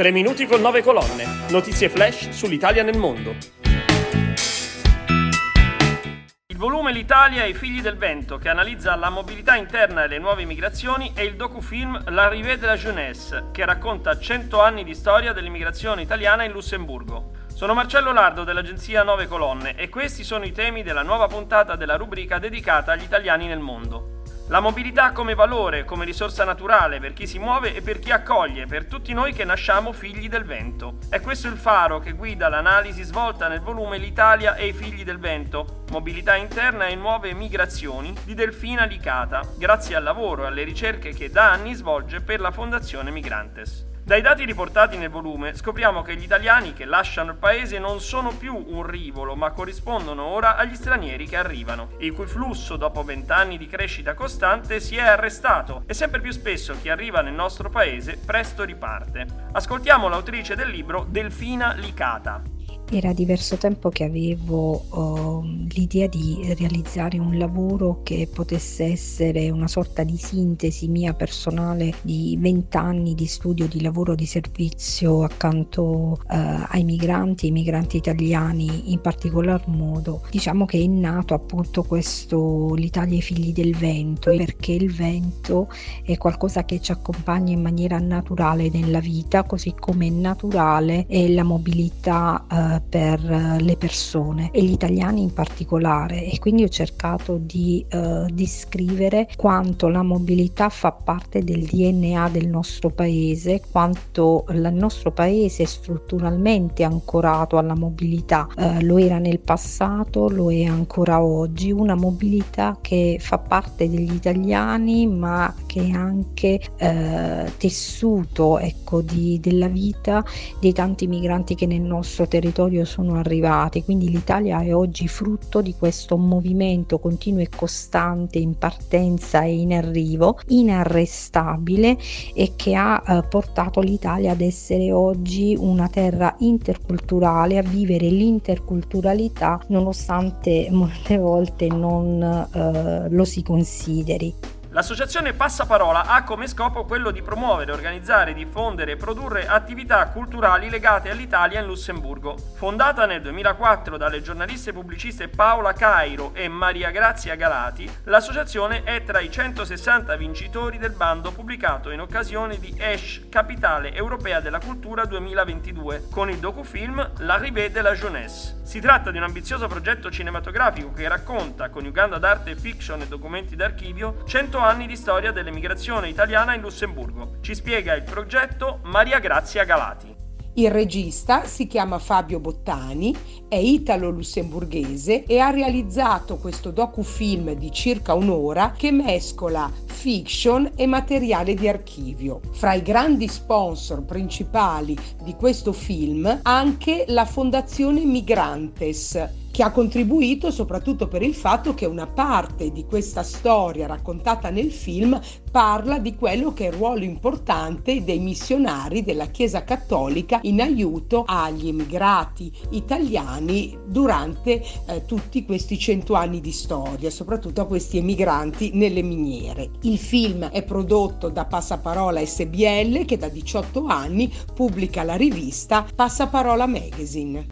3 minuti con 9 colonne. Notizie flash sull'Italia nel mondo. Il volume L'Italia e i figli del vento, che analizza la mobilità interna e le nuove migrazioni, e il docufilm L'arrivée de la jeunesse, che racconta 100 anni di storia dell'immigrazione italiana in Lussemburgo. Sono Marcello Lardo dell'agenzia 9 Colonne e questi sono i temi della nuova puntata della rubrica dedicata agli italiani nel mondo. La mobilità come valore, come risorsa naturale per chi si muove e per chi accoglie, per tutti noi che nasciamo figli del vento. È questo il faro che guida l'analisi svolta nel volume L'Italia e i figli del vento, mobilità interna e nuove migrazioni di Delfina Licata, grazie al lavoro e alle ricerche che da anni svolge per la Fondazione Migrantes. Dai dati riportati nel volume scopriamo che gli italiani che lasciano il paese non sono più un rivolo, ma corrispondono ora agli stranieri che arrivano, il cui flusso dopo vent'anni di crescita costante si è arrestato e sempre più spesso chi arriva nel nostro paese presto riparte. Ascoltiamo l'autrice del libro Delfina Licata. Era diverso tempo che avevo uh, l'idea di realizzare un lavoro che potesse essere una sorta di sintesi mia personale di vent'anni di studio, di lavoro, di servizio accanto uh, ai migranti, ai migranti italiani in particolar modo. Diciamo che è nato appunto questo l'Italia ai figli del vento, perché il vento è qualcosa che ci accompagna in maniera naturale nella vita, così come naturale è la mobilità uh, per eh, le persone e gli italiani in particolare. E quindi ho cercato di uh, descrivere quanto la mobilità fa parte del DNA del nostro paese, quanto il nostro paese è strutturalmente ancorato alla mobilità, uh, lo era nel passato, lo è ancora oggi, una mobilità che fa parte degli italiani ma che è anche uh, tessuto ecco, di, della vita dei tanti migranti che nel nostro territorio territorio sono arrivati, quindi l'Italia è oggi frutto di questo movimento continuo e costante in partenza e in arrivo, inarrestabile e che ha eh, portato l'Italia ad essere oggi una terra interculturale, a vivere l'interculturalità nonostante molte volte non eh, lo si consideri. L'associazione Passaparola ha come scopo quello di promuovere, organizzare, diffondere e produrre attività culturali legate all'Italia in Lussemburgo. Fondata nel 2004 dalle giornaliste pubbliciste Paola Cairo e Maria Grazia Galati, l'associazione è tra i 160 vincitori del bando pubblicato in occasione di ESH, Capitale Europea della Cultura 2022, con il docufilm L'arrivée de la jeunesse. Si tratta di un ambizioso progetto cinematografico che racconta, coniugando ad arte fiction e documenti d'archivio, 100 anni di storia dell'emigrazione italiana in Lussemburgo. Ci spiega il progetto Maria Grazia Galati. Il regista si chiama Fabio Bottani, è italo-lussemburghese e ha realizzato questo docufilm di circa un'ora che mescola fiction e materiale di archivio. Fra i grandi sponsor principali di questo film anche la Fondazione Migrantes che ha contribuito soprattutto per il fatto che una parte di questa storia raccontata nel film parla di quello che è il ruolo importante dei missionari della Chiesa Cattolica in aiuto agli emigrati italiani durante eh, tutti questi cento anni di storia, soprattutto a questi emigranti nelle miniere. Il film è prodotto da Passaparola SBL che da 18 anni pubblica la rivista Passaparola Magazine.